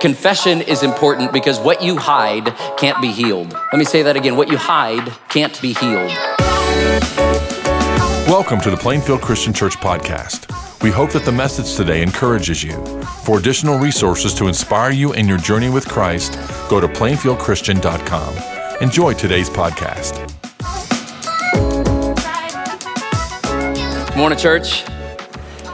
Confession is important because what you hide can't be healed. Let me say that again. What you hide can't be healed. Welcome to the Plainfield Christian Church podcast. We hope that the message today encourages you. For additional resources to inspire you in your journey with Christ, go to plainfieldchristian.com. Enjoy today's podcast. Good morning, church.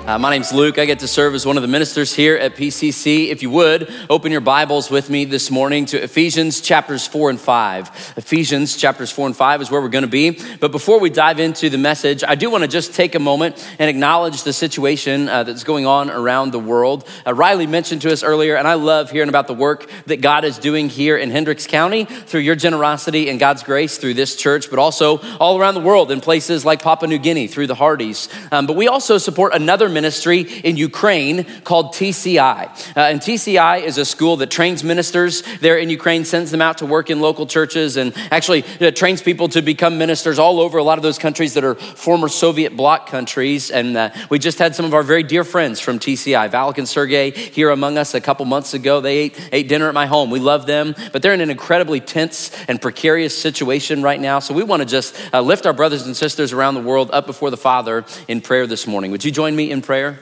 Uh, my name's Luke. I get to serve as one of the ministers here at PCC. If you would, open your Bibles with me this morning to Ephesians chapters 4 and 5. Ephesians chapters 4 and 5 is where we're going to be. But before we dive into the message, I do want to just take a moment and acknowledge the situation uh, that's going on around the world. Uh, Riley mentioned to us earlier, and I love hearing about the work that God is doing here in Hendricks County through your generosity and God's grace through this church, but also all around the world in places like Papua New Guinea through the Hardys. Um, but we also support another ministry in Ukraine called TCI. Uh, and TCI is a school that trains ministers there in Ukraine, sends them out to work in local churches, and actually uh, trains people to become ministers all over a lot of those countries that are former Soviet bloc countries. And uh, we just had some of our very dear friends from TCI, Valak and Sergey, here among us a couple months ago. They ate, ate dinner at my home. We love them, but they're in an incredibly tense and precarious situation right now. So we want to just uh, lift our brothers and sisters around the world up before the Father in prayer this morning. Would you join me in prayer?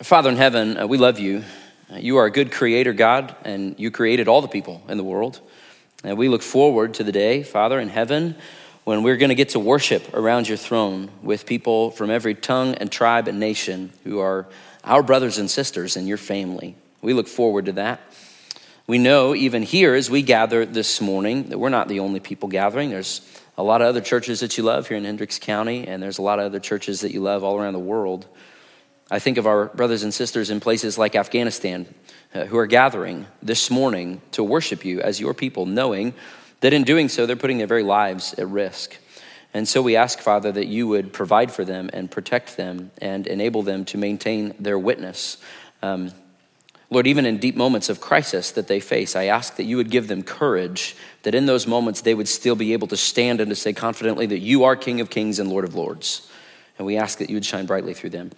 Father in heaven, uh, we love you. Uh, you are a good creator, God, and you created all the people in the world. And we look forward to the day, Father, in heaven, when we're going to get to worship around your throne with people from every tongue and tribe and nation who are our brothers and sisters in your family. We look forward to that. We know, even here as we gather this morning, that we're not the only people gathering. There's a lot of other churches that you love here in Hendricks County, and there's a lot of other churches that you love all around the world. I think of our brothers and sisters in places like Afghanistan uh, who are gathering this morning to worship you as your people, knowing that in doing so, they're putting their very lives at risk. And so we ask, Father, that you would provide for them and protect them and enable them to maintain their witness. Um, Lord, even in deep moments of crisis that they face, I ask that you would give them courage, that in those moments they would still be able to stand and to say confidently that you are King of Kings and Lord of Lords. And we ask that you would shine brightly through them.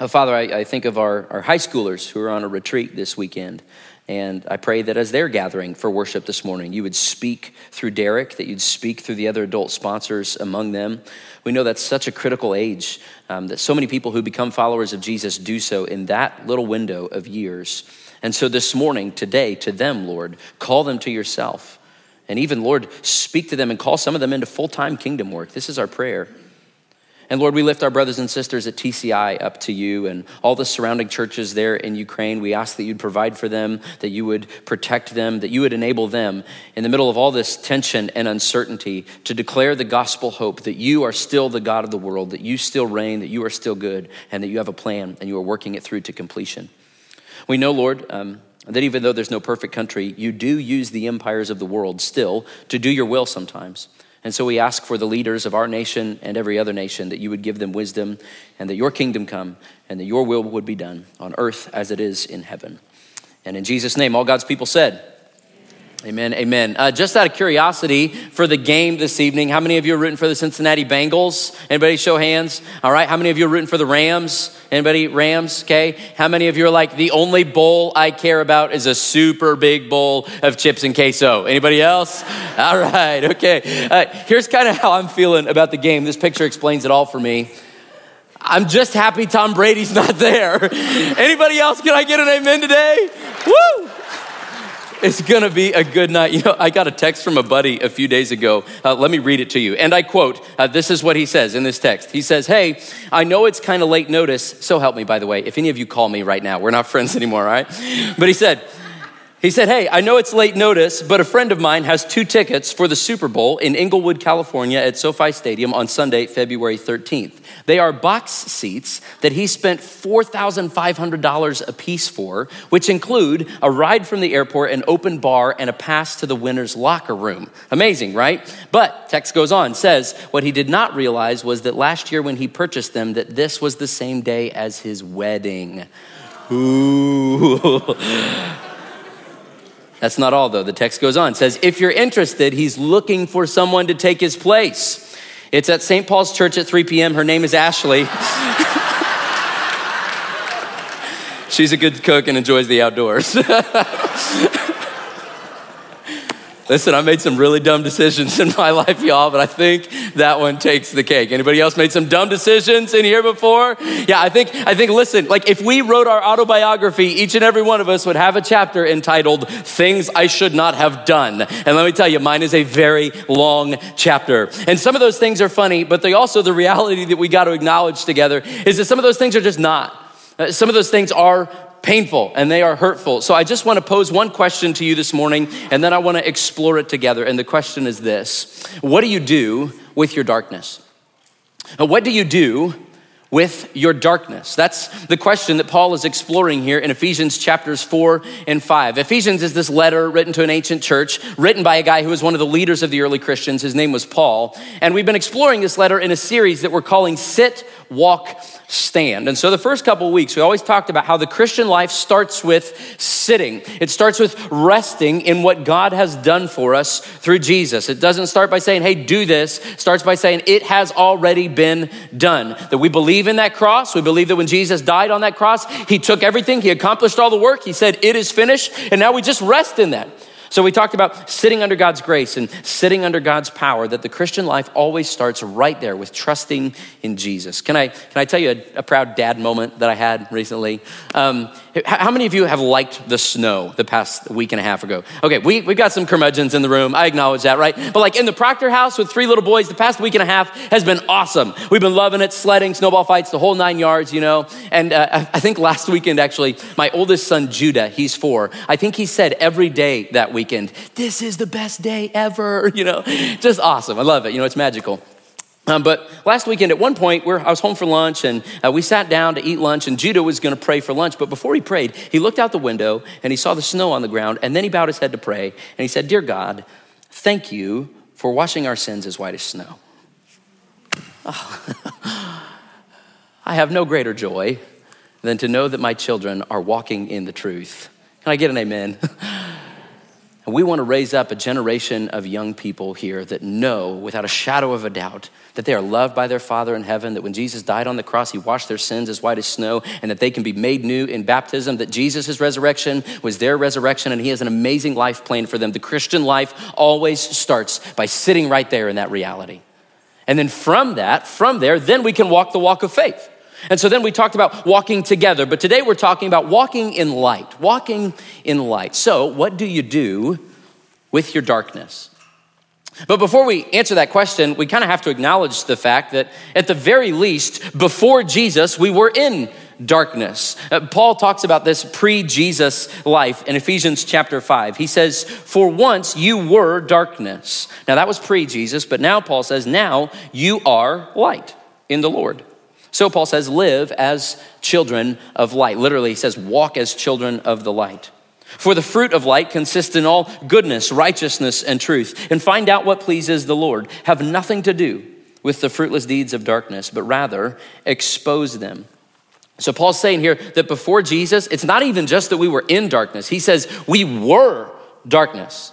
Uh, Father, I, I, think of our, our high schoolers who are on a retreat this weekend. And I pray that as they're gathering for worship this morning, you would speak through Derek, that you'd speak through the other adult sponsors among them. We know that's such a critical age, um, that so many people who become followers of Jesus do so in that little window of years. And so this morning, today, to them, Lord, call them to yourself. And even, Lord, speak to them and call some of them into full time kingdom work. This is our prayer. And Lord, we lift our brothers and sisters at TCI up to you and all the surrounding churches there in Ukraine. We ask that you'd provide for them, that you would protect them, that you would enable them in the middle of all this tension and uncertainty to declare the gospel hope that you are still the God of the world, that you still reign, that you are still good, and that you have a plan and you are working it through to completion. We know, Lord, um, that even though there's no perfect country, you do use the empires of the world still to do your will sometimes. And so we ask for the leaders of our nation and every other nation that you would give them wisdom and that your kingdom come and that your will would be done on earth as it is in heaven. And in Jesus' name, all God's people said, Amen, amen. Uh, just out of curiosity for the game this evening, how many of you are rooting for the Cincinnati Bengals? Anybody show hands? All right, how many of you are rooting for the Rams? Anybody Rams? Okay. How many of you are like the only bowl I care about is a super big bowl of chips and queso? Anybody else? All right. Okay. Uh, here's kind of how I'm feeling about the game. This picture explains it all for me. I'm just happy Tom Brady's not there. Anybody else? Can I get an amen today? Woo! It's gonna be a good night. You know, I got a text from a buddy a few days ago. Uh, let me read it to you. And I quote uh, this is what he says in this text. He says, Hey, I know it's kind of late notice. So help me, by the way. If any of you call me right now, we're not friends anymore, all right? But he said, he said, Hey, I know it's late notice, but a friend of mine has two tickets for the Super Bowl in Inglewood, California at SoFi Stadium on Sunday, February 13th. They are box seats that he spent $4,500 a piece for, which include a ride from the airport, an open bar, and a pass to the winner's locker room. Amazing, right? But text goes on, says what he did not realize was that last year when he purchased them, that this was the same day as his wedding. Ooh. That's not all, though. The text goes on. It says, If you're interested, he's looking for someone to take his place. It's at St. Paul's Church at 3 p.m. Her name is Ashley. she's a good cook and enjoys the outdoors. Listen, I made some really dumb decisions in my life, y'all, but I think that one takes the cake. Anybody else made some dumb decisions in here before? Yeah, I think, I think, listen, like if we wrote our autobiography, each and every one of us would have a chapter entitled Things I Should Not Have Done. And let me tell you, mine is a very long chapter. And some of those things are funny, but they also, the reality that we got to acknowledge together is that some of those things are just not. Uh, some of those things are painful and they are hurtful. So I just want to pose one question to you this morning and then I want to explore it together. And the question is this What do you do with your darkness? What do you do with your darkness? That's the question that Paul is exploring here in Ephesians chapters 4 and 5. Ephesians is this letter written to an ancient church, written by a guy who was one of the leaders of the early Christians. His name was Paul. And we've been exploring this letter in a series that we're calling Sit, Walk, stand. And so the first couple weeks, we always talked about how the Christian life starts with sitting. It starts with resting in what God has done for us through Jesus. It doesn't start by saying, hey, do this. It starts by saying, it has already been done. That we believe in that cross. We believe that when Jesus died on that cross, he took everything, he accomplished all the work. He said, it is finished. And now we just rest in that. So we talked about sitting under God's grace and sitting under God's power, that the Christian life always starts right there with trusting in Jesus. Can I, can I tell you a, a proud dad moment that I had recently? Um, how many of you have liked the snow the past week and a half ago? Okay, we, we've got some curmudgeons in the room. I acknowledge that, right? But like in the Proctor house with three little boys, the past week and a half has been awesome. We've been loving it, sledding, snowball fights, the whole nine yards, you know. And uh, I think last weekend, actually, my oldest son, Judah, he's four, I think he said every day that weekend, This is the best day ever, you know. Just awesome. I love it. You know, it's magical. Um, but last weekend, at one point, I was home for lunch and uh, we sat down to eat lunch, and Judah was going to pray for lunch. But before he prayed, he looked out the window and he saw the snow on the ground, and then he bowed his head to pray. And he said, Dear God, thank you for washing our sins as white as snow. Oh. I have no greater joy than to know that my children are walking in the truth. Can I get an amen? And we want to raise up a generation of young people here that know without a shadow of a doubt that they are loved by their Father in heaven, that when Jesus died on the cross, he washed their sins as white as snow, and that they can be made new in baptism, that Jesus' resurrection was their resurrection, and he has an amazing life plan for them. The Christian life always starts by sitting right there in that reality. And then from that, from there, then we can walk the walk of faith. And so then we talked about walking together, but today we're talking about walking in light, walking in light. So, what do you do with your darkness? But before we answer that question, we kind of have to acknowledge the fact that at the very least, before Jesus, we were in darkness. Uh, Paul talks about this pre Jesus life in Ephesians chapter 5. He says, For once you were darkness. Now that was pre Jesus, but now Paul says, Now you are light in the Lord. So Paul says, live as children of light. Literally, he says, walk as children of the light. For the fruit of light consists in all goodness, righteousness, and truth. And find out what pleases the Lord. Have nothing to do with the fruitless deeds of darkness, but rather expose them. So Paul's saying here that before Jesus, it's not even just that we were in darkness. He says we were darkness.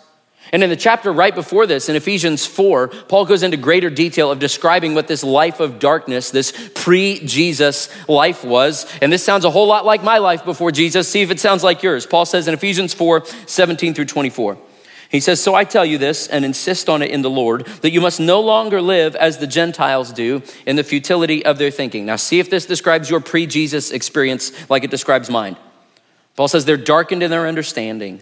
And in the chapter right before this, in Ephesians 4, Paul goes into greater detail of describing what this life of darkness, this pre Jesus life was. And this sounds a whole lot like my life before Jesus. See if it sounds like yours. Paul says in Ephesians 4 17 through 24. He says, So I tell you this and insist on it in the Lord, that you must no longer live as the Gentiles do in the futility of their thinking. Now, see if this describes your pre Jesus experience like it describes mine. Paul says, They're darkened in their understanding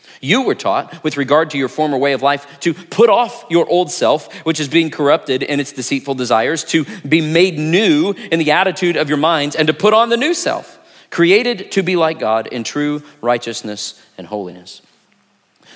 You were taught, with regard to your former way of life, to put off your old self, which is being corrupted in its deceitful desires, to be made new in the attitude of your minds, and to put on the new self, created to be like God in true righteousness and holiness.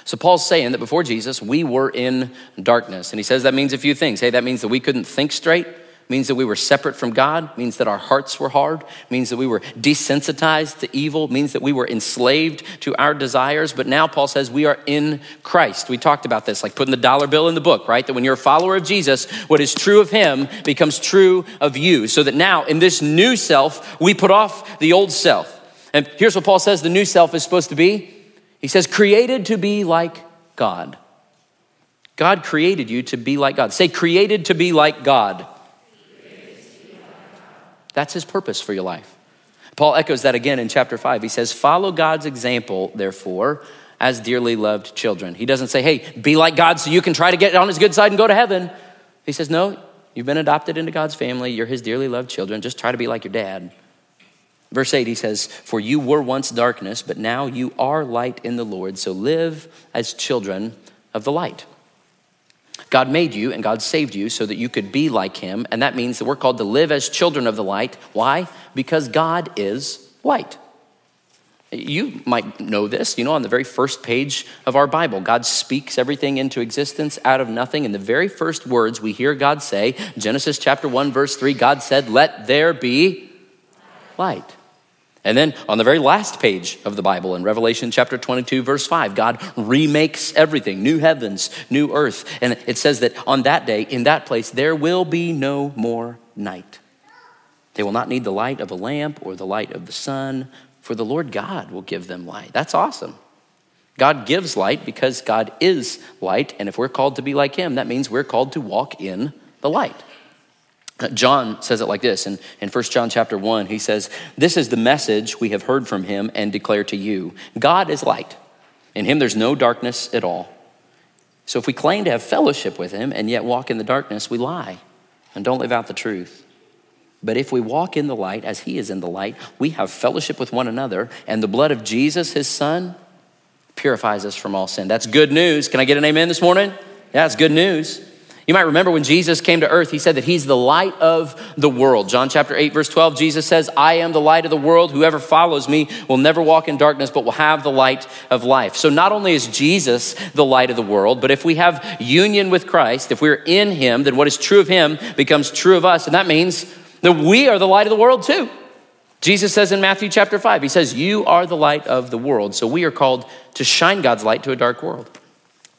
So Paul's saying that before Jesus, we were in darkness. And he says that means a few things. Hey, that means that we couldn't think straight. Means that we were separate from God, means that our hearts were hard, means that we were desensitized to evil, means that we were enslaved to our desires. But now Paul says we are in Christ. We talked about this, like putting the dollar bill in the book, right? That when you're a follower of Jesus, what is true of him becomes true of you. So that now in this new self, we put off the old self. And here's what Paul says the new self is supposed to be. He says, created to be like God. God created you to be like God. Say, created to be like God. That's his purpose for your life. Paul echoes that again in chapter 5. He says, Follow God's example, therefore, as dearly loved children. He doesn't say, Hey, be like God so you can try to get on his good side and go to heaven. He says, No, you've been adopted into God's family. You're his dearly loved children. Just try to be like your dad. Verse 8, he says, For you were once darkness, but now you are light in the Lord. So live as children of the light. God made you and God saved you so that you could be like Him. And that means that we're called to live as children of the light. Why? Because God is light. You might know this. You know, on the very first page of our Bible, God speaks everything into existence out of nothing. And the very first words we hear God say, Genesis chapter 1, verse 3, God said, Let there be light. And then on the very last page of the Bible, in Revelation chapter 22, verse 5, God remakes everything new heavens, new earth. And it says that on that day, in that place, there will be no more night. They will not need the light of a lamp or the light of the sun, for the Lord God will give them light. That's awesome. God gives light because God is light. And if we're called to be like Him, that means we're called to walk in the light. John says it like this in, in 1 John chapter 1. He says, This is the message we have heard from him and declare to you God is light. In him there's no darkness at all. So if we claim to have fellowship with him and yet walk in the darkness, we lie and don't live out the truth. But if we walk in the light as he is in the light, we have fellowship with one another, and the blood of Jesus, his son, purifies us from all sin. That's good news. Can I get an amen this morning? Yeah, it's good news. You might remember when Jesus came to earth, he said that he's the light of the world. John chapter 8, verse 12, Jesus says, I am the light of the world. Whoever follows me will never walk in darkness, but will have the light of life. So not only is Jesus the light of the world, but if we have union with Christ, if we're in him, then what is true of him becomes true of us. And that means that we are the light of the world too. Jesus says in Matthew chapter 5, he says, You are the light of the world. So we are called to shine God's light to a dark world.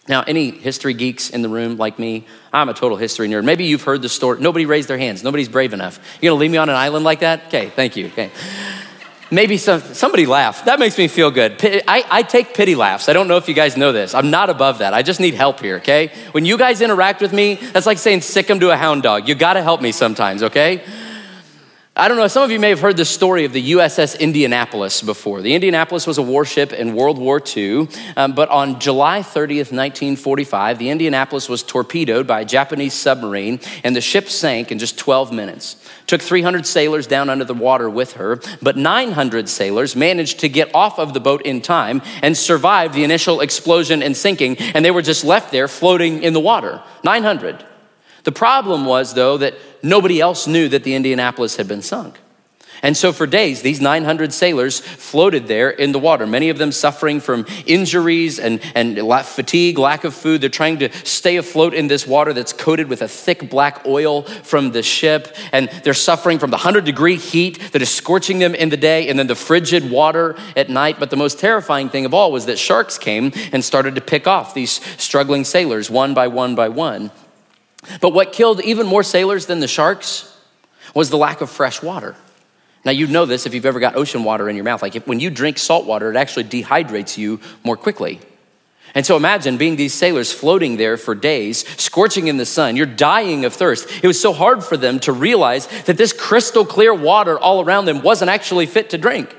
Now, any history geeks in the room like me, I'm a total history nerd. Maybe you've heard the story. Nobody raised their hands. Nobody's brave enough. You're gonna leave me on an island like that? Okay, thank you. Okay. Maybe some, somebody laugh. That makes me feel good. I, I take pity laughs. I don't know if you guys know this. I'm not above that. I just need help here, okay? When you guys interact with me, that's like saying sick 'em to a hound dog. You gotta help me sometimes, okay? I don't know, some of you may have heard the story of the USS Indianapolis before. The Indianapolis was a warship in World War II, um, but on July 30th, 1945, the Indianapolis was torpedoed by a Japanese submarine, and the ship sank in just 12 minutes. Took 300 sailors down under the water with her, but 900 sailors managed to get off of the boat in time and survived the initial explosion and sinking, and they were just left there floating in the water. 900. The problem was, though, that nobody else knew that the Indianapolis had been sunk. And so for days, these 900 sailors floated there in the water, many of them suffering from injuries and, and fatigue, lack of food. They're trying to stay afloat in this water that's coated with a thick black oil from the ship. And they're suffering from the 100 degree heat that is scorching them in the day and then the frigid water at night. But the most terrifying thing of all was that sharks came and started to pick off these struggling sailors one by one by one. But what killed even more sailors than the sharks was the lack of fresh water. Now, you know this if you've ever got ocean water in your mouth. Like if, when you drink salt water, it actually dehydrates you more quickly. And so imagine being these sailors floating there for days, scorching in the sun. You're dying of thirst. It was so hard for them to realize that this crystal clear water all around them wasn't actually fit to drink.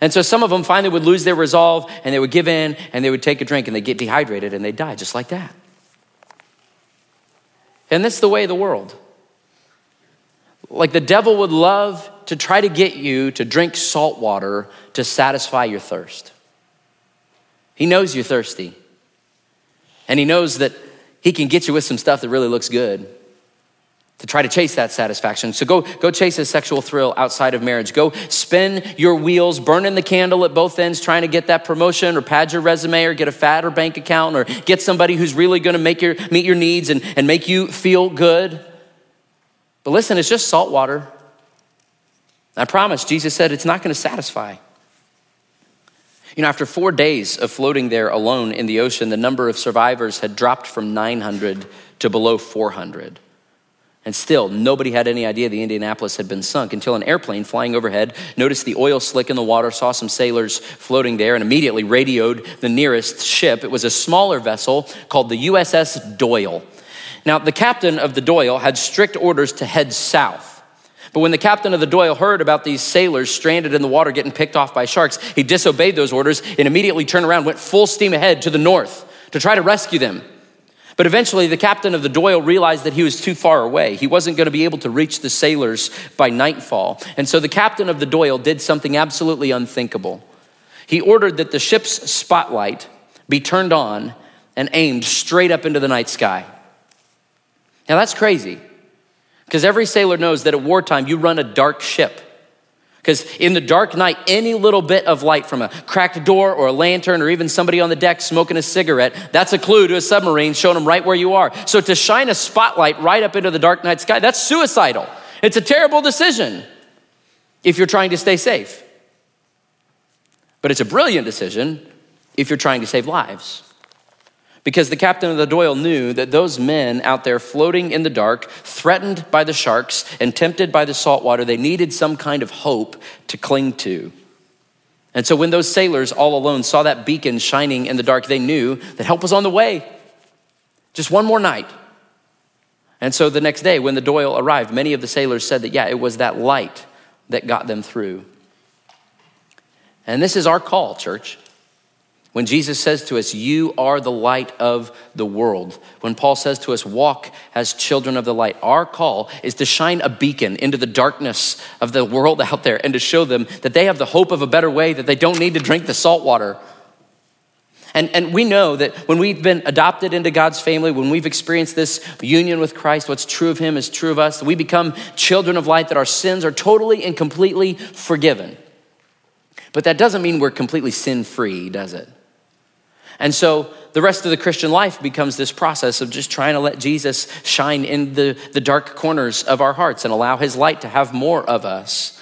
And so some of them finally would lose their resolve and they would give in and they would take a drink and they get dehydrated and they die just like that. And that's the way of the world. Like the devil would love to try to get you to drink salt water to satisfy your thirst. He knows you're thirsty. And he knows that he can get you with some stuff that really looks good to try to chase that satisfaction. So go, go chase a sexual thrill outside of marriage. Go spin your wheels, burning the candle at both ends, trying to get that promotion or pad your resume or get a fatter bank account or get somebody who's really going to make your, meet your needs and, and make you feel good. But listen, it's just salt water. I promise, Jesus said it's not going to satisfy. You know, after four days of floating there alone in the ocean, the number of survivors had dropped from 900 to below 400. And still, nobody had any idea the Indianapolis had been sunk until an airplane flying overhead noticed the oil slick in the water, saw some sailors floating there, and immediately radioed the nearest ship. It was a smaller vessel called the USS Doyle. Now, the captain of the Doyle had strict orders to head south. But when the captain of the Doyle heard about these sailors stranded in the water getting picked off by sharks, he disobeyed those orders and immediately turned around, went full steam ahead to the north to try to rescue them. But eventually, the captain of the Doyle realized that he was too far away. He wasn't going to be able to reach the sailors by nightfall. And so the captain of the Doyle did something absolutely unthinkable. He ordered that the ship's spotlight be turned on and aimed straight up into the night sky. Now, that's crazy because every sailor knows that at wartime you run a dark ship. Because in the dark night, any little bit of light from a cracked door or a lantern or even somebody on the deck smoking a cigarette, that's a clue to a submarine showing them right where you are. So to shine a spotlight right up into the dark night sky, that's suicidal. It's a terrible decision if you're trying to stay safe. But it's a brilliant decision if you're trying to save lives. Because the captain of the Doyle knew that those men out there floating in the dark, threatened by the sharks and tempted by the salt water, they needed some kind of hope to cling to. And so when those sailors all alone saw that beacon shining in the dark, they knew that help was on the way. Just one more night. And so the next day, when the Doyle arrived, many of the sailors said that, yeah, it was that light that got them through. And this is our call, church. When Jesus says to us, You are the light of the world. When Paul says to us, Walk as children of the light, our call is to shine a beacon into the darkness of the world out there and to show them that they have the hope of a better way, that they don't need to drink the salt water. And, and we know that when we've been adopted into God's family, when we've experienced this union with Christ, what's true of Him is true of us. We become children of light, that our sins are totally and completely forgiven. But that doesn't mean we're completely sin free, does it? And so the rest of the Christian life becomes this process of just trying to let Jesus shine in the, the dark corners of our hearts and allow his light to have more of us.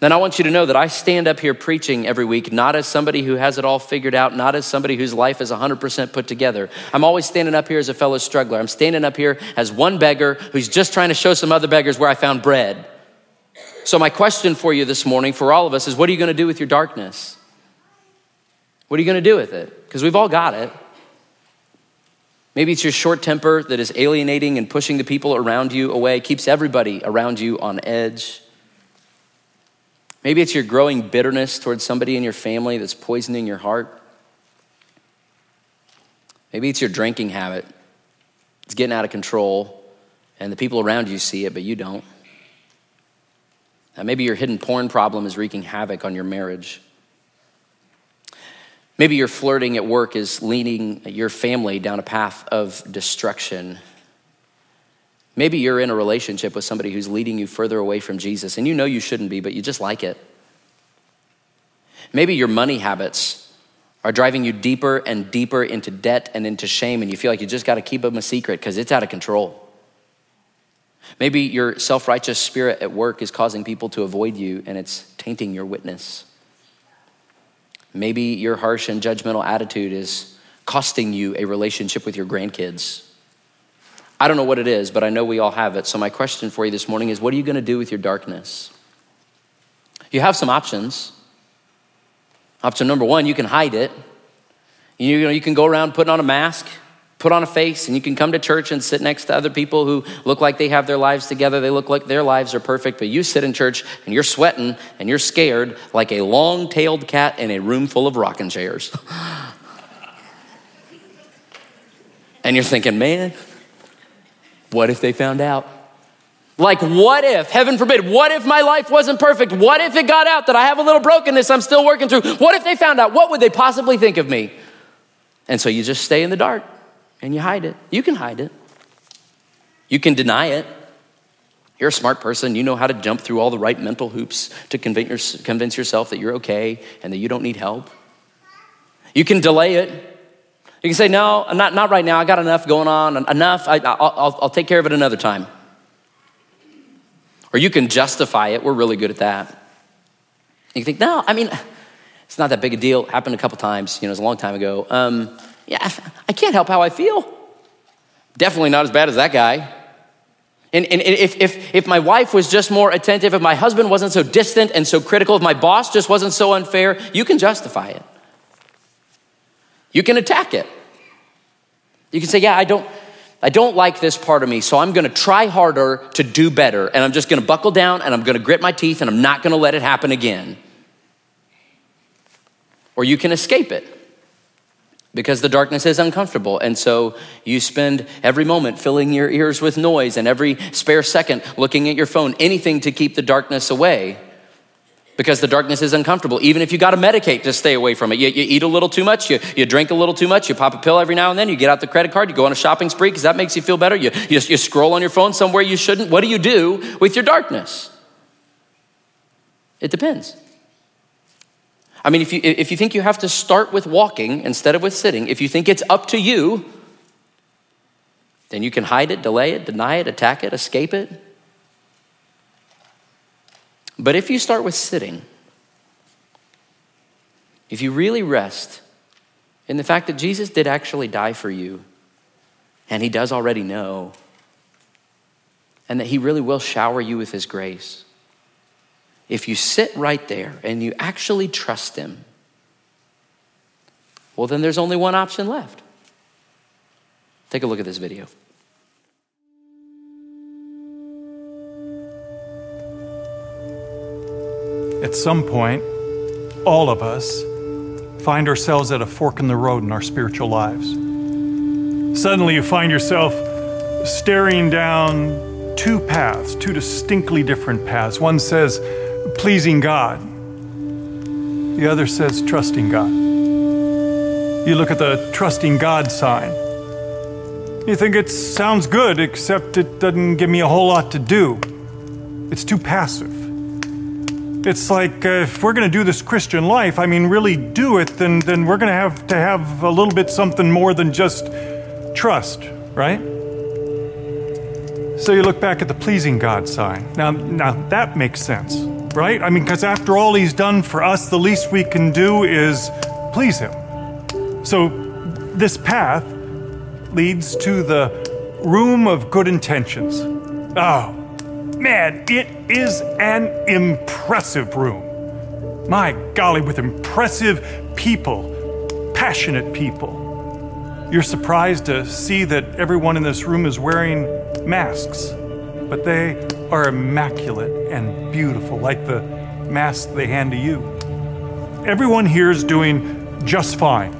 Then I want you to know that I stand up here preaching every week, not as somebody who has it all figured out, not as somebody whose life is 100% put together. I'm always standing up here as a fellow struggler. I'm standing up here as one beggar who's just trying to show some other beggars where I found bread. So, my question for you this morning, for all of us, is what are you going to do with your darkness? What are you going to do with it? Because we've all got it. Maybe it's your short temper that is alienating and pushing the people around you away, keeps everybody around you on edge. Maybe it's your growing bitterness towards somebody in your family that's poisoning your heart. Maybe it's your drinking habit. It's getting out of control, and the people around you see it, but you don't. Now, maybe your hidden porn problem is wreaking havoc on your marriage. Maybe your flirting at work is leading your family down a path of destruction. Maybe you're in a relationship with somebody who's leading you further away from Jesus, and you know you shouldn't be, but you just like it. Maybe your money habits are driving you deeper and deeper into debt and into shame, and you feel like you just got to keep them a secret because it's out of control. Maybe your self righteous spirit at work is causing people to avoid you, and it's tainting your witness. Maybe your harsh and judgmental attitude is costing you a relationship with your grandkids. I don't know what it is, but I know we all have it. So, my question for you this morning is what are you going to do with your darkness? You have some options. Option number one, you can hide it. You know, you can go around putting on a mask put on a face and you can come to church and sit next to other people who look like they have their lives together. They look like their lives are perfect, but you sit in church and you're sweating and you're scared like a long tailed cat in a room full of rocking chairs. and you're thinking, man, what if they found out? Like, what if, heaven forbid, what if my life wasn't perfect? What if it got out that I have a little brokenness I'm still working through? What if they found out? What would they possibly think of me? And so you just stay in the dark and you hide it. You can hide it. You can deny it. You're a smart person. You know how to jump through all the right mental hoops to convince yourself that you're okay and that you don't need help. You can delay it. You can say, No, not, not right now. I got enough going on. Enough. I, will take care of it another time. Or you can justify it. We're really good at that. You think, no, I mean, it's not that big a deal. It happened a couple times. You know, it was a long time ago. Um, yeah, I can't help how I feel. Definitely not as bad as that guy. And, and if, if, if my wife was just more attentive, if my husband wasn't so distant and so critical, if my boss just wasn't so unfair, you can justify it. You can attack it. You can say, Yeah, I don't, I don't like this part of me, so I'm gonna try harder to do better, and I'm just gonna buckle down and I'm gonna grit my teeth and I'm not gonna let it happen again. Or you can escape it because the darkness is uncomfortable. And so you spend every moment filling your ears with noise and every spare second looking at your phone, anything to keep the darkness away because the darkness is uncomfortable. Even if you got to medicate to stay away from it, you, you, eat a little too much, you, you drink a little too much, you pop a pill every now and then, you get out the credit card, you go on a shopping spree because that makes you feel better, you, you, you scroll on your phone somewhere you shouldn't. What do you do with your darkness? It depends. I mean, if you, if you think you have to start with walking instead of with sitting, if you think it's up to you, then you can hide it, delay it, deny it, attack it, escape it. But if you start with sitting, if you really rest in the fact that Jesus did actually die for you, and he does already know, and that he really will shower you with his grace if you sit right there and you actually trust Him, well, then there's only one option left. Take a look at this video. At some point, all of us find ourselves at a fork in the road in our spiritual lives. Suddenly, you find yourself staring down two paths, two distinctly different paths. One says, pleasing God. The other says trusting God. You look at the trusting God sign. You think it sounds good, except it doesn't give me a whole lot to do. It's too passive. It's like uh, if we're going to do this Christian life, I mean, really do it, then, then we're going to have to have a little bit something more than just trust, right? So you look back at the pleasing God sign. Now, now that makes sense right? I mean, because after all he's done for us, the least we can do is please him. So this path leads to the room of good intentions. Oh, man, it is an impressive room. My golly, with impressive people, passionate people. You're surprised to see that everyone in this room is wearing masks, but they are immaculate and beautiful, like the mask they hand to you. Everyone here is doing just fine.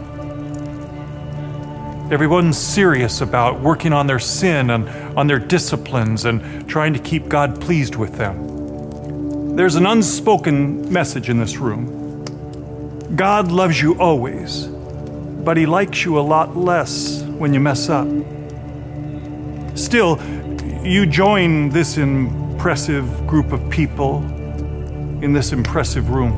Everyone's serious about working on their sin and on their disciplines and trying to keep God pleased with them. There's an unspoken message in this room God loves you always, but He likes you a lot less when you mess up. Still, you join this impressive group of people in this impressive room.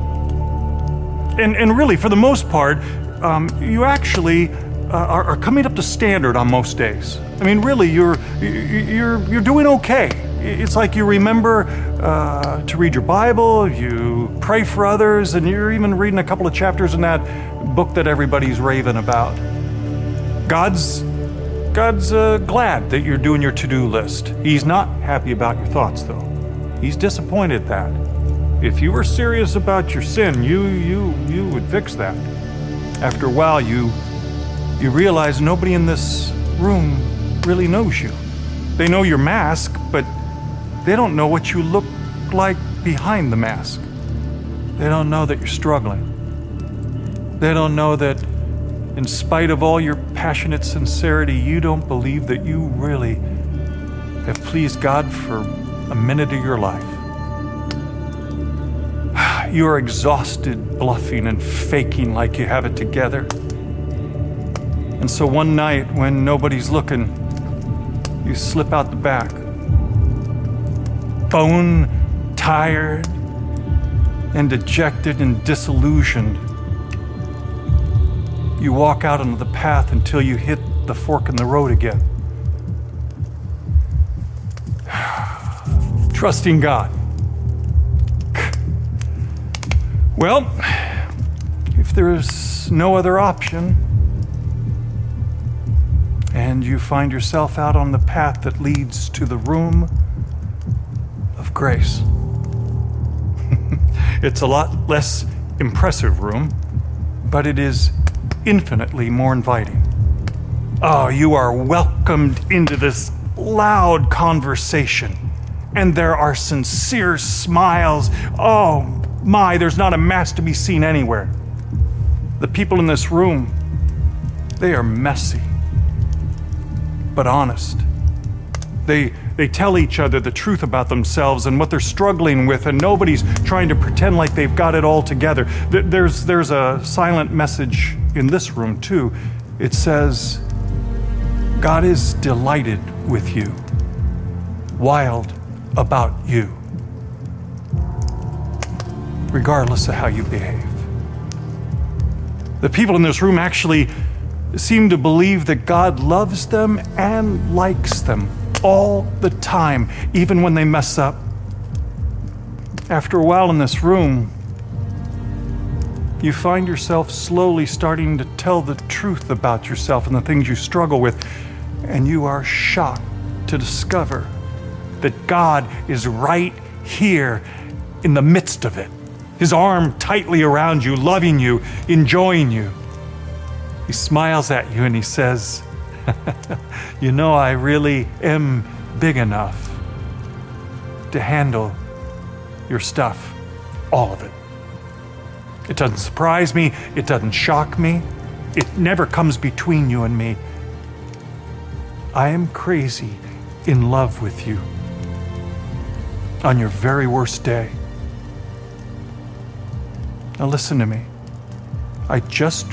And, and really, for the most part, um, you actually uh, are, are, coming up to standard on most days. I mean, really, you're, you're, you're doing okay. It's like you remember uh, to read your Bible, you pray for others, and you're even reading a couple of chapters in that book that everybody's raving about. God's God's uh, glad that you're doing your to do list. He's not happy about your thoughts, though. He's disappointed that. If you were serious about your sin, you, you, you would fix that. After a while, you, you realize nobody in this room really knows you. They know your mask, but they don't know what you look like behind the mask. They don't know that you're struggling. They don't know that in spite of all your passionate sincerity, you don't believe that you really have pleased God for a minute of your life. You're exhausted, bluffing and faking like you have it together. And so one night, when nobody's looking, you slip out the back, bone tired and dejected and disillusioned you walk out onto the path until you hit the fork in the road again. trusting God. Well, if there's no other option, and you find yourself out on the path that leads to the room of grace, it's a lot less impressive room, but it is infinitely more inviting. Oh, you are welcomed into this loud conversation, and there are sincere smiles. Oh my, there's not a mask to be seen anywhere. The people in this room, they are messy, but honest. They, they tell each other the truth about themselves and what they're struggling with, and nobody's trying to pretend like they've got it all together. There's, there's a silent message in this room, too. It says, God is delighted with you, wild about you, regardless of how you behave. The people in this room actually seem to believe that God loves them and likes them all the time, even when they mess up. After a while in this room, you find yourself slowly starting to tell the truth about yourself and the things you struggle with and you are shocked to discover that God is right here in the midst of it. His arm tightly around you, loving you, enjoying you. He smiles at you and he says, You know, I really am big enough to handle your stuff, all of it. It doesn't surprise me, it doesn't shock me, it never comes between you and me. I am crazy in love with you on your very worst day. Now, listen to me. I just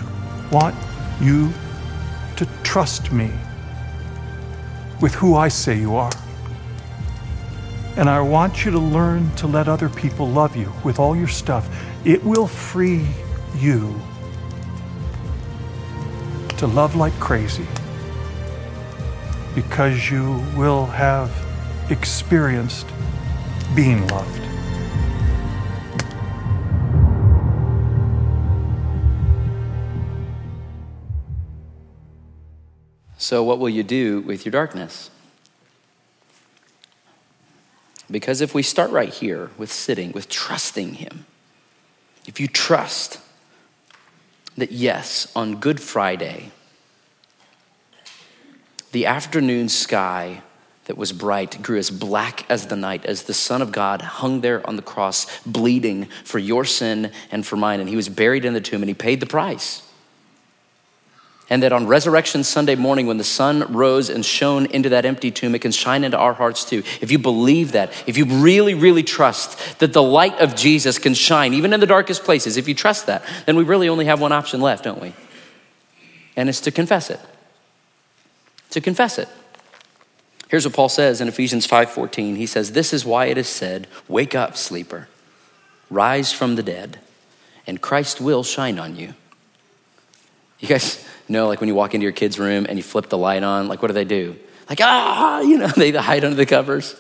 want you trust me with who I say you are. And I want you to learn to let other people love you with all your stuff. It will free you to love like crazy because you will have experienced being loved. So, what will you do with your darkness? Because if we start right here with sitting, with trusting Him, if you trust that, yes, on Good Friday, the afternoon sky that was bright grew as black as the night as the Son of God hung there on the cross, bleeding for your sin and for mine. And he was buried in the tomb and he paid the price. And that on Resurrection Sunday morning, when the sun rose and shone into that empty tomb, it can shine into our hearts too. If you believe that, if you really, really trust that the light of Jesus can shine even in the darkest places, if you trust that, then we really only have one option left, don't we? And it's to confess it to confess it. Here's what Paul says in Ephesians 5:14. He says, "This is why it is said, wake up, sleeper. Rise from the dead, and Christ will shine on you." You guys know like when you walk into your kid's room and you flip the light on, like what do they do? Like, ah, you know, they hide under the covers.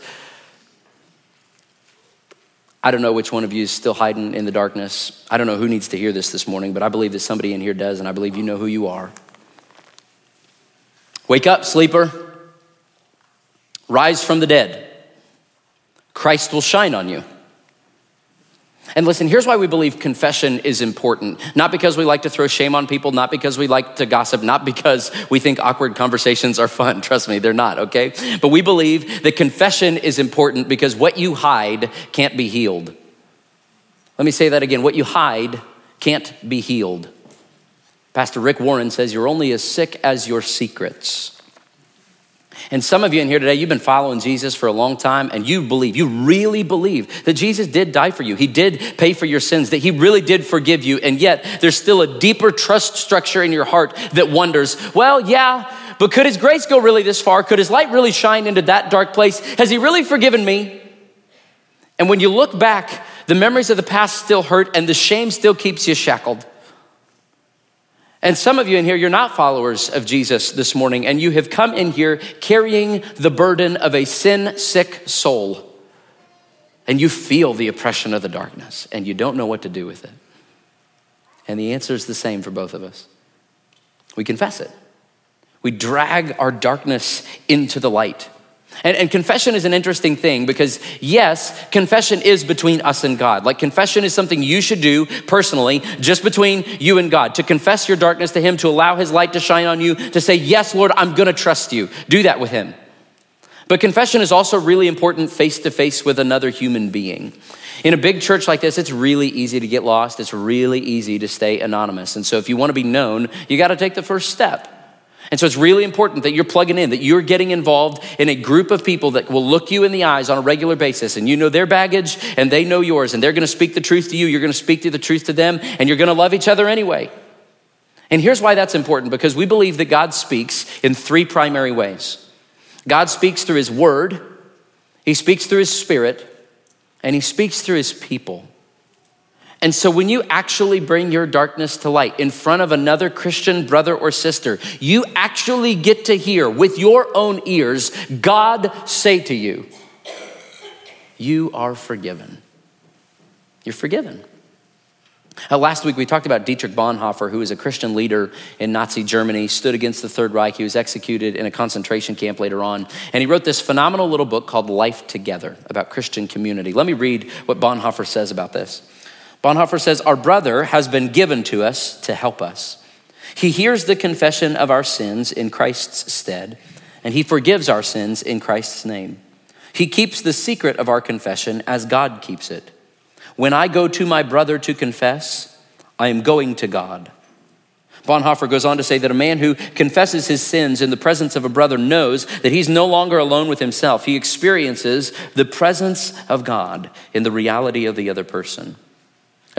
I don't know which one of you is still hiding in the darkness. I don't know who needs to hear this this morning, but I believe that somebody in here does, and I believe you know who you are. Wake up, sleeper. Rise from the dead. Christ will shine on you. And listen, here's why we believe confession is important. Not because we like to throw shame on people, not because we like to gossip, not because we think awkward conversations are fun. Trust me, they're not, okay? But we believe that confession is important because what you hide can't be healed. Let me say that again what you hide can't be healed. Pastor Rick Warren says, You're only as sick as your secrets. And some of you in here today, you've been following Jesus for a long time and you believe, you really believe that Jesus did die for you. He did pay for your sins, that He really did forgive you. And yet there's still a deeper trust structure in your heart that wonders, well, yeah, but could His grace go really this far? Could His light really shine into that dark place? Has He really forgiven me? And when you look back, the memories of the past still hurt and the shame still keeps you shackled. And some of you in here, you're not followers of Jesus this morning, and you have come in here carrying the burden of a sin sick soul. and you feel the oppression of the darkness and you don't know what to do with it. And the answer is the same for both of us. We confess it. We drag our darkness into the light. And, and, confession is an interesting thing because, yes, confession is between us and God. Like, confession is something you should do personally, just between you and God. To confess your darkness to Him, to allow His light to shine on you, to say, Yes, Lord, I'm gonna trust you. Do that with Him. But confession is also really important face to face with another human being. In a big church like this, it's really easy to get lost. It's really easy to stay anonymous. And so, if you wanna be known, you gotta take the first step. And so it's really important that you're plugging in, that you're getting involved in a group of people that will look you in the eyes on a regular basis. And you know their baggage and they know yours. And they're going to speak the truth to you. You're going to speak the truth to them. And you're going to love each other anyway. And here's why that's important because we believe that God speaks in three primary ways God speaks through His Word, He speaks through His Spirit, and He speaks through His people. And so when you actually bring your darkness to light in front of another Christian brother or sister, you actually get to hear with your own ears God say to you, You are forgiven. You're forgiven. Uh, last week we talked about Dietrich Bonhoeffer, who was a Christian leader in Nazi Germany, stood against the Third Reich. He was executed in a concentration camp later on. And he wrote this phenomenal little book called Life Together about Christian community. Let me read what Bonhoeffer says about this. Bonhoeffer says, Our brother has been given to us to help us. He hears the confession of our sins in Christ's stead, and he forgives our sins in Christ's name. He keeps the secret of our confession as God keeps it. When I go to my brother to confess, I am going to God. Bonhoeffer goes on to say that a man who confesses his sins in the presence of a brother knows that he's no longer alone with himself. He experiences the presence of God in the reality of the other person.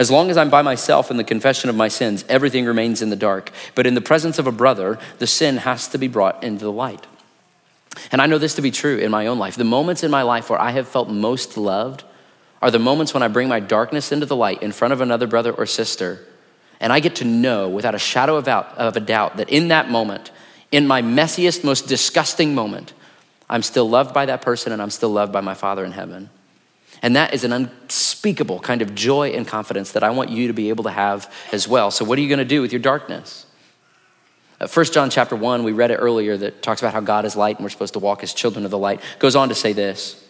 As long as I'm by myself in the confession of my sins, everything remains in the dark. But in the presence of a brother, the sin has to be brought into the light. And I know this to be true in my own life. The moments in my life where I have felt most loved are the moments when I bring my darkness into the light in front of another brother or sister. And I get to know without a shadow of, a doubt that in that moment, in my messiest, most disgusting moment, I'm still loved by that person and I'm still loved by my Father in heaven. And that is an unspeakable kind of joy and confidence that I want you to be able to have as well. So, what are you going to do with your darkness? Uh, First John chapter 1, we read it earlier that talks about how God is light and we're supposed to walk as children of the light. Goes on to say this.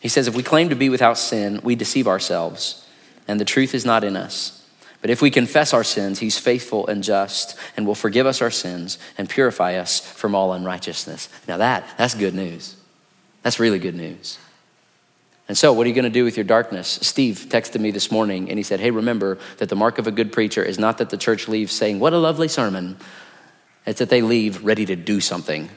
He says, If we claim to be without sin, we deceive ourselves, and the truth is not in us. But if we confess our sins, he's faithful and just and will forgive us our sins and purify us from all unrighteousness. Now that that's good news. That's really good news. And so, what are you going to do with your darkness? Steve texted me this morning and he said, Hey, remember that the mark of a good preacher is not that the church leaves saying, What a lovely sermon. It's that they leave ready to do something.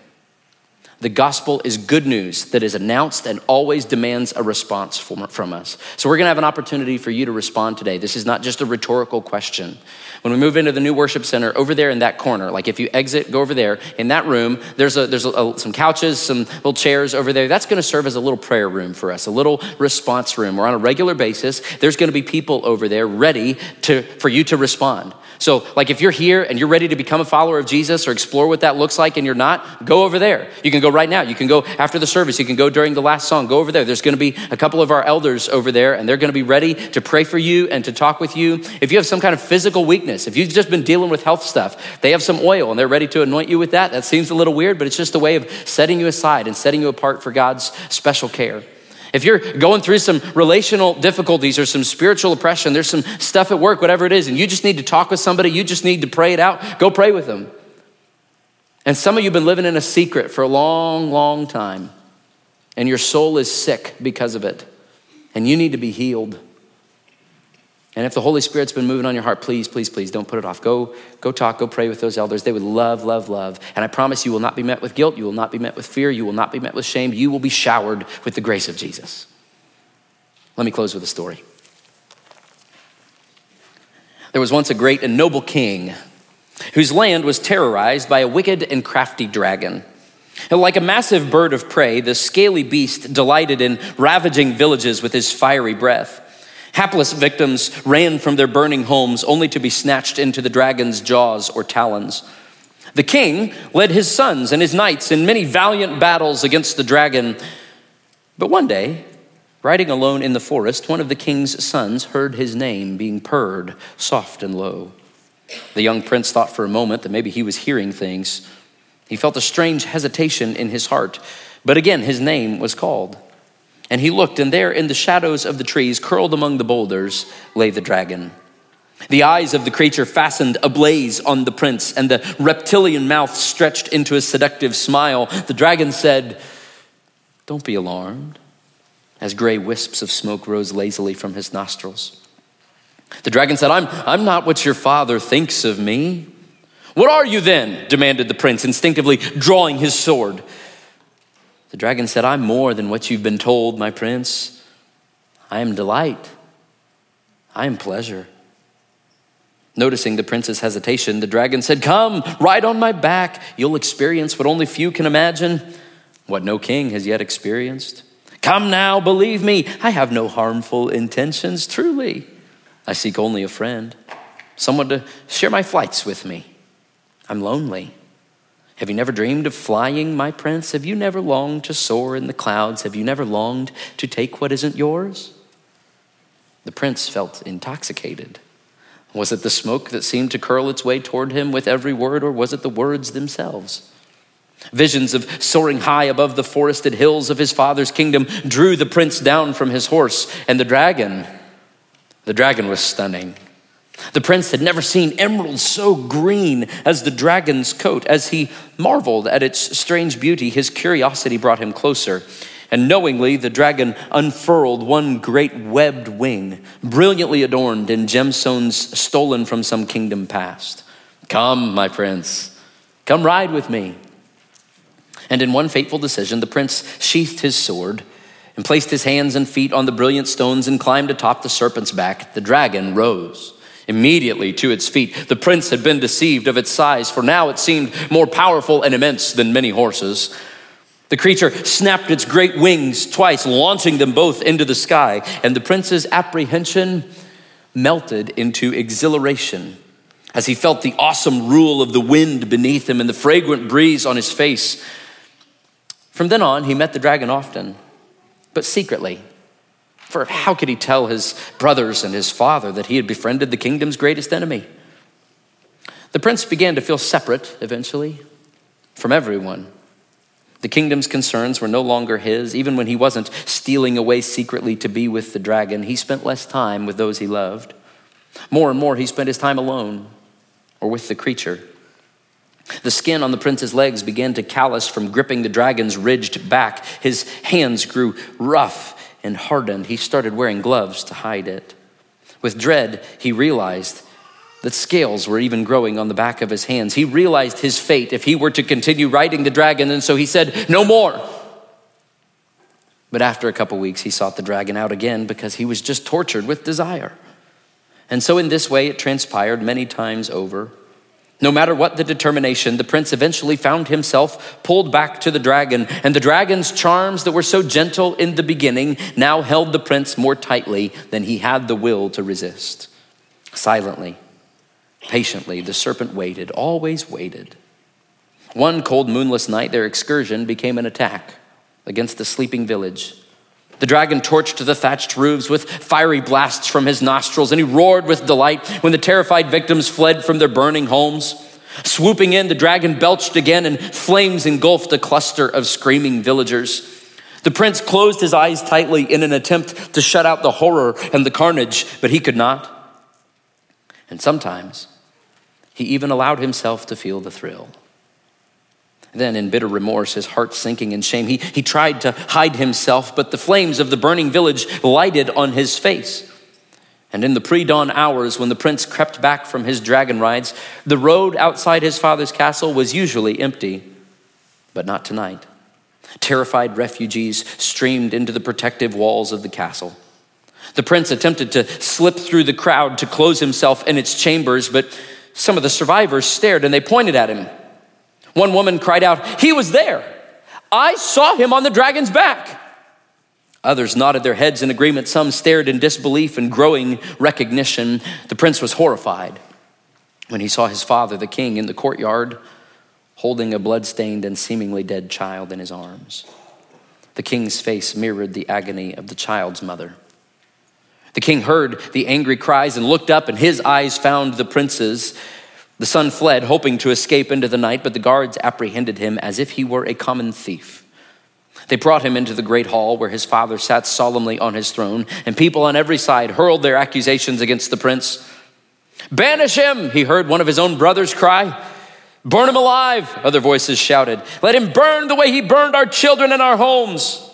The gospel is good news that is announced and always demands a response from us. So, we're going to have an opportunity for you to respond today. This is not just a rhetorical question. When we move into the new worship center, over there in that corner, like if you exit, go over there. In that room, there's, a, there's a, some couches, some little chairs over there. That's going to serve as a little prayer room for us, a little response room. Where on a regular basis, there's going to be people over there ready to, for you to respond. So, like if you're here and you're ready to become a follower of Jesus or explore what that looks like and you're not, go over there. You can go right now. You can go after the service. You can go during the last song. Go over there. There's going to be a couple of our elders over there and they're going to be ready to pray for you and to talk with you. If you have some kind of physical weakness, if you've just been dealing with health stuff, they have some oil and they're ready to anoint you with that. That seems a little weird, but it's just a way of setting you aside and setting you apart for God's special care. If you're going through some relational difficulties or some spiritual oppression, there's some stuff at work, whatever it is, and you just need to talk with somebody, you just need to pray it out, go pray with them. And some of you have been living in a secret for a long, long time, and your soul is sick because of it, and you need to be healed. And if the Holy Spirit's been moving on your heart, please, please, please don't put it off. Go, go talk, go pray with those elders. They would love, love, love. And I promise you will not be met with guilt. You will not be met with fear. You will not be met with shame. You will be showered with the grace of Jesus. Let me close with a story. There was once a great and noble king whose land was terrorized by a wicked and crafty dragon. Like a massive bird of prey, the scaly beast delighted in ravaging villages with his fiery breath. Hapless victims ran from their burning homes only to be snatched into the dragon's jaws or talons. The king led his sons and his knights in many valiant battles against the dragon. But one day, Riding alone in the forest, one of the king's sons heard his name being purred soft and low. The young prince thought for a moment that maybe he was hearing things. He felt a strange hesitation in his heart, but again his name was called. And he looked, and there in the shadows of the trees, curled among the boulders, lay the dragon. The eyes of the creature fastened ablaze on the prince, and the reptilian mouth stretched into a seductive smile. The dragon said, Don't be alarmed, as gray wisps of smoke rose lazily from his nostrils. The dragon said, I'm, I'm not what your father thinks of me. What are you then? demanded the prince, instinctively drawing his sword. The dragon said, I'm more than what you've been told, my prince. I am delight. I am pleasure. Noticing the prince's hesitation, the dragon said, Come, ride on my back. You'll experience what only few can imagine, what no king has yet experienced. Come now, believe me, I have no harmful intentions, truly. I seek only a friend, someone to share my flights with me. I'm lonely. Have you never dreamed of flying, my prince? Have you never longed to soar in the clouds? Have you never longed to take what isn't yours? The prince felt intoxicated. Was it the smoke that seemed to curl its way toward him with every word, or was it the words themselves? Visions of soaring high above the forested hills of his father's kingdom drew the prince down from his horse, and the dragon, the dragon was stunning. The prince had never seen emeralds so green as the dragon's coat. As he marveled at its strange beauty, his curiosity brought him closer. And knowingly, the dragon unfurled one great webbed wing, brilliantly adorned in gemstones stolen from some kingdom past. Come, my prince, come ride with me. And in one fateful decision, the prince sheathed his sword and placed his hands and feet on the brilliant stones and climbed atop the serpent's back. The dragon rose immediately to its feet. The prince had been deceived of its size, for now it seemed more powerful and immense than many horses. The creature snapped its great wings twice, launching them both into the sky, and the prince's apprehension melted into exhilaration as he felt the awesome rule of the wind beneath him and the fragrant breeze on his face. From then on, he met the dragon often, but secretly. For how could he tell his brothers and his father that he had befriended the kingdom's greatest enemy? The prince began to feel separate eventually from everyone. The kingdom's concerns were no longer his. Even when he wasn't stealing away secretly to be with the dragon, he spent less time with those he loved. More and more, he spent his time alone or with the creature. The skin on the prince's legs began to callous from gripping the dragon's ridged back. His hands grew rough and hardened. He started wearing gloves to hide it. With dread, he realized that scales were even growing on the back of his hands. He realized his fate if he were to continue riding the dragon, and so he said, No more. But after a couple weeks, he sought the dragon out again because he was just tortured with desire. And so, in this way, it transpired many times over. No matter what the determination, the prince eventually found himself pulled back to the dragon, and the dragon's charms that were so gentle in the beginning now held the prince more tightly than he had the will to resist. Silently, Patiently, the serpent waited, always waited. One cold, moonless night, their excursion became an attack against the sleeping village. The dragon torched the thatched roofs with fiery blasts from his nostrils, and he roared with delight when the terrified victims fled from their burning homes. Swooping in, the dragon belched again, and flames engulfed a cluster of screaming villagers. The prince closed his eyes tightly in an attempt to shut out the horror and the carnage, but he could not. And sometimes, he even allowed himself to feel the thrill. Then, in bitter remorse, his heart sinking in shame, he, he tried to hide himself, but the flames of the burning village lighted on his face. And in the pre dawn hours, when the prince crept back from his dragon rides, the road outside his father's castle was usually empty, but not tonight. Terrified refugees streamed into the protective walls of the castle. The prince attempted to slip through the crowd to close himself in its chambers, but some of the survivors stared and they pointed at him. One woman cried out, He was there. I saw him on the dragon's back. Others nodded their heads in agreement. Some stared in disbelief and growing recognition. The prince was horrified when he saw his father, the king, in the courtyard holding a bloodstained and seemingly dead child in his arms. The king's face mirrored the agony of the child's mother. The king heard the angry cries and looked up, and his eyes found the prince's. The son fled, hoping to escape into the night, but the guards apprehended him as if he were a common thief. They brought him into the great hall where his father sat solemnly on his throne, and people on every side hurled their accusations against the prince. Banish him, he heard one of his own brothers cry. Burn him alive, other voices shouted. Let him burn the way he burned our children and our homes.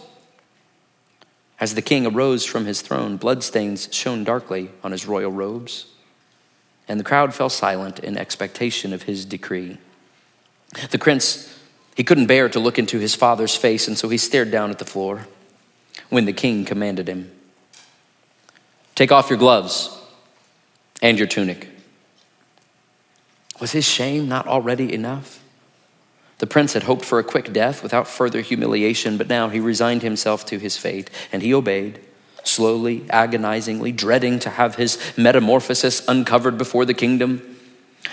As the king arose from his throne, bloodstains shone darkly on his royal robes, and the crowd fell silent in expectation of his decree. The prince, he couldn't bear to look into his father's face, and so he stared down at the floor when the king commanded him Take off your gloves and your tunic. Was his shame not already enough? The prince had hoped for a quick death without further humiliation, but now he resigned himself to his fate, and he obeyed, slowly, agonizingly, dreading to have his metamorphosis uncovered before the kingdom.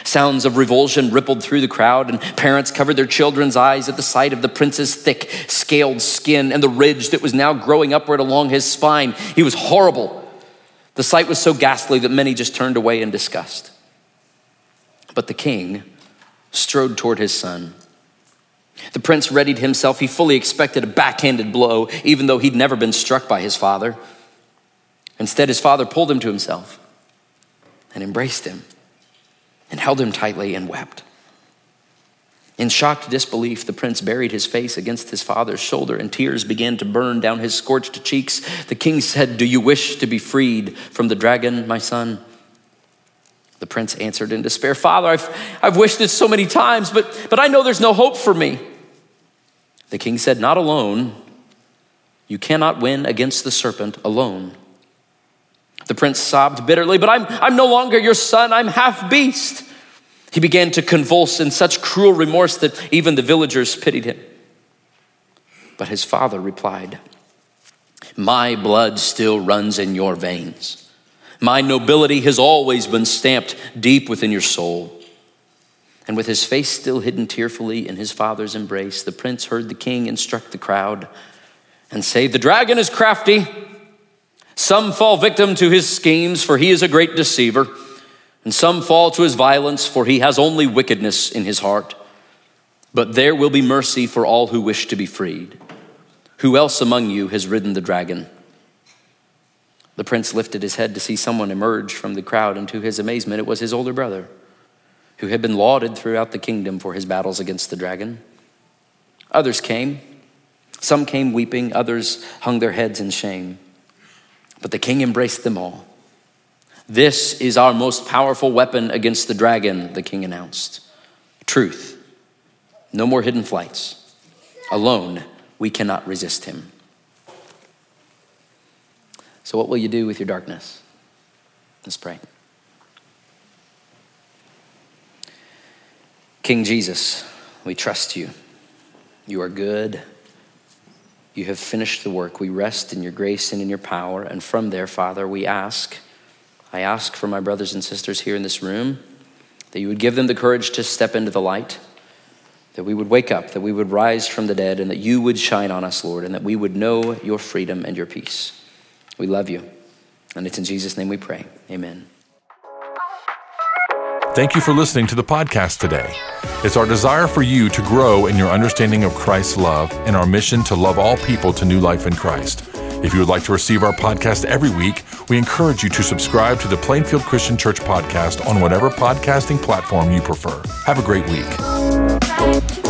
Sounds of revulsion rippled through the crowd, and parents covered their children's eyes at the sight of the prince's thick, scaled skin and the ridge that was now growing upward along his spine. He was horrible. The sight was so ghastly that many just turned away in disgust. But the king strode toward his son the prince readied himself. He fully expected a backhanded blow, even though he'd never been struck by his father. Instead, his father pulled him to himself and embraced him and held him tightly and wept. In shocked disbelief, the prince buried his face against his father's shoulder, and tears began to burn down his scorched cheeks. The king said, Do you wish to be freed from the dragon, my son? The prince answered in despair, Father, I've, I've wished this so many times, but, but I know there's no hope for me. The king said, Not alone. You cannot win against the serpent alone. The prince sobbed bitterly, But I'm, I'm no longer your son, I'm half beast. He began to convulse in such cruel remorse that even the villagers pitied him. But his father replied, My blood still runs in your veins. My nobility has always been stamped deep within your soul. And with his face still hidden tearfully in his father's embrace, the prince heard the king instruct the crowd and say, The dragon is crafty. Some fall victim to his schemes, for he is a great deceiver. And some fall to his violence, for he has only wickedness in his heart. But there will be mercy for all who wish to be freed. Who else among you has ridden the dragon? The prince lifted his head to see someone emerge from the crowd, and to his amazement, it was his older brother, who had been lauded throughout the kingdom for his battles against the dragon. Others came. Some came weeping, others hung their heads in shame. But the king embraced them all. This is our most powerful weapon against the dragon, the king announced. Truth. No more hidden flights. Alone, we cannot resist him. So, what will you do with your darkness? Let's pray. King Jesus, we trust you. You are good. You have finished the work. We rest in your grace and in your power. And from there, Father, we ask, I ask for my brothers and sisters here in this room that you would give them the courage to step into the light, that we would wake up, that we would rise from the dead, and that you would shine on us, Lord, and that we would know your freedom and your peace. We love you. And it's in Jesus' name we pray. Amen. Thank you for listening to the podcast today. It's our desire for you to grow in your understanding of Christ's love and our mission to love all people to new life in Christ. If you would like to receive our podcast every week, we encourage you to subscribe to the Plainfield Christian Church podcast on whatever podcasting platform you prefer. Have a great week.